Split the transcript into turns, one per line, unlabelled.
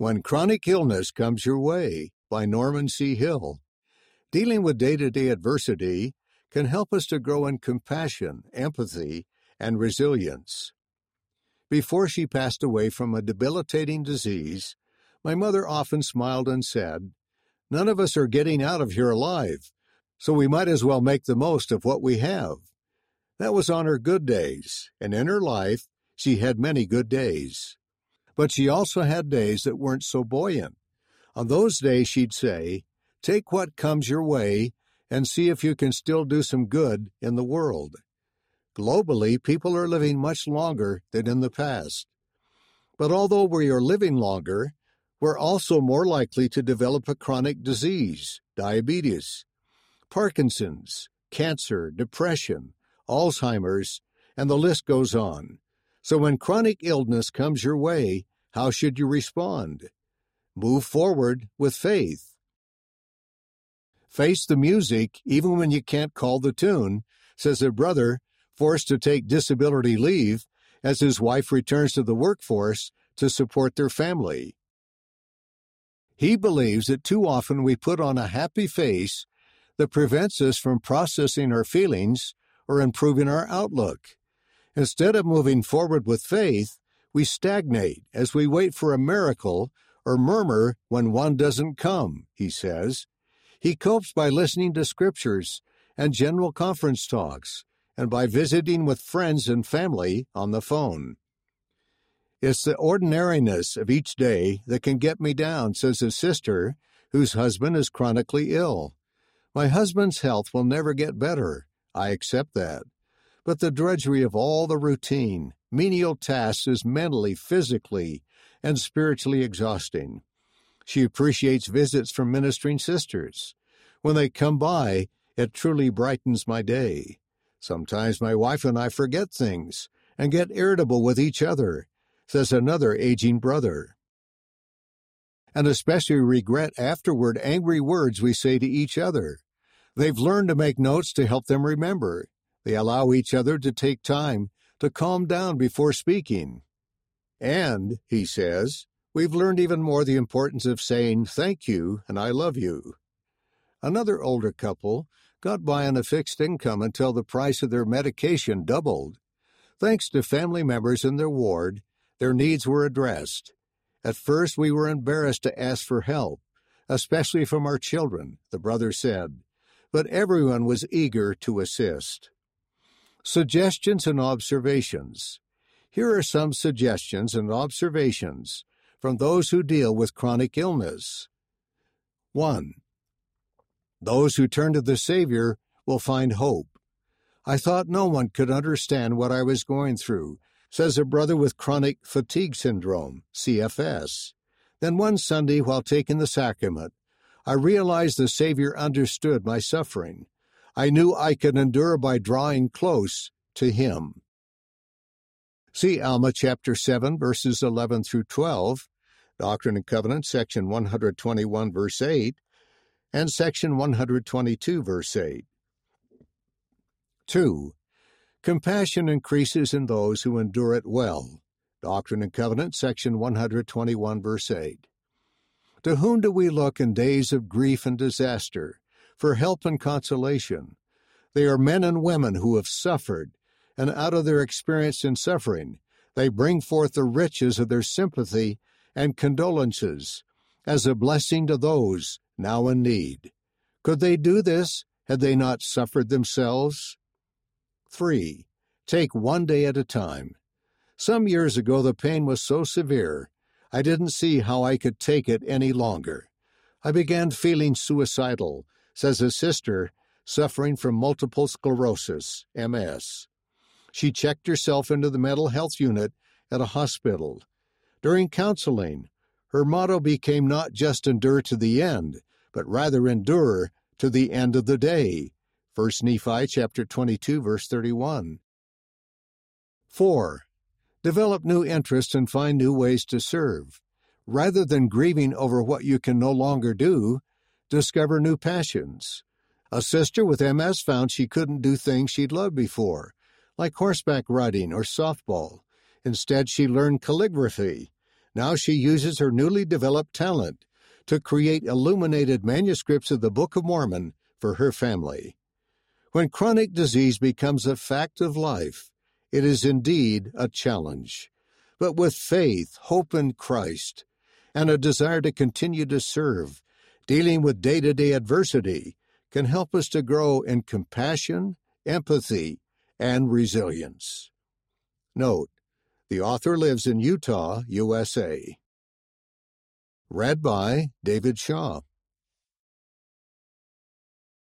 When Chronic Illness Comes Your Way by Norman C. Hill. Dealing with day to day adversity can help us to grow in compassion, empathy, and resilience. Before she passed away from a debilitating disease, my mother often smiled and said, None of us are getting out of here alive, so we might as well make the most of what we have. That was on her good days, and in her life, she had many good days. But she also had days that weren't so buoyant. On those days, she'd say, Take what comes your way and see if you can still do some good in the world. Globally, people are living much longer than in the past. But although we are living longer, we're also more likely to develop a chronic disease, diabetes, Parkinson's, cancer, depression, Alzheimer's, and the list goes on. So when chronic illness comes your way, how should you respond? Move forward with faith. Face the music even when you can't call the tune, says a brother forced to take disability leave as his wife returns to the workforce to support their family. He believes that too often we put on a happy face that prevents us from processing our feelings or improving our outlook. Instead of moving forward with faith, we stagnate as we wait for a miracle or murmur when one doesn't come, he says. He copes by listening to scriptures and general conference talks and by visiting with friends and family on the phone. It's the ordinariness of each day that can get me down, says his sister, whose husband is chronically ill. My husband's health will never get better. I accept that. But the drudgery of all the routine, menial tasks is mentally, physically, and spiritually exhausting. She appreciates visits from ministering sisters. When they come by, it truly brightens my day. Sometimes my wife and I forget things and get irritable with each other, says another aging brother. And especially regret afterward angry words we say to each other. They've learned to make notes to help them remember. They allow each other to take time to calm down before speaking. And, he says, we've learned even more the importance of saying thank you and I love you. Another older couple got by on a fixed income until the price of their medication doubled. Thanks to family members in their ward, their needs were addressed. At first, we were embarrassed to ask for help, especially from our children, the brother said, but everyone was eager to assist. Suggestions and observations. Here are some suggestions and observations from those who deal with chronic illness. 1. Those who turn to the Savior will find hope. I thought no one could understand what I was going through, says a brother with chronic fatigue syndrome, CFS. Then one Sunday, while taking the sacrament, I realized the Savior understood my suffering. I knew I could endure by drawing close to Him. See Alma chapter 7, verses 11 through 12, Doctrine and Covenants, section 121, verse 8, and section 122, verse 8. 2. Compassion increases in those who endure it well. Doctrine and Covenants, section 121, verse 8. To whom do we look in days of grief and disaster for help and consolation? They are men and women who have suffered, and out of their experience in suffering, they bring forth the riches of their sympathy and condolences as a blessing to those now in need. Could they do this had they not suffered themselves? 3. Take one day at a time. Some years ago, the pain was so severe I didn't see how I could take it any longer. I began feeling suicidal, says his sister suffering from multiple sclerosis, MS. She checked herself into the mental health unit at a hospital. During counseling, her motto became not just endure to the end, but rather endure to the end of the day. 1 Nephi chapter 22 verse 31. 4. Develop new interests and find new ways to serve. Rather than grieving over what you can no longer do, discover new passions. A sister with MS found she couldn't do things she'd loved before, like horseback riding or softball. Instead, she learned calligraphy. Now she uses her newly developed talent to create illuminated manuscripts of the Book of Mormon for her family. When chronic disease becomes a fact of life, it is indeed a challenge. But with faith, hope in Christ, and a desire to continue to serve, dealing with day to day adversity can help us to grow in compassion, empathy, and resilience. Note, the author lives in Utah, USA. Read by David Shaw.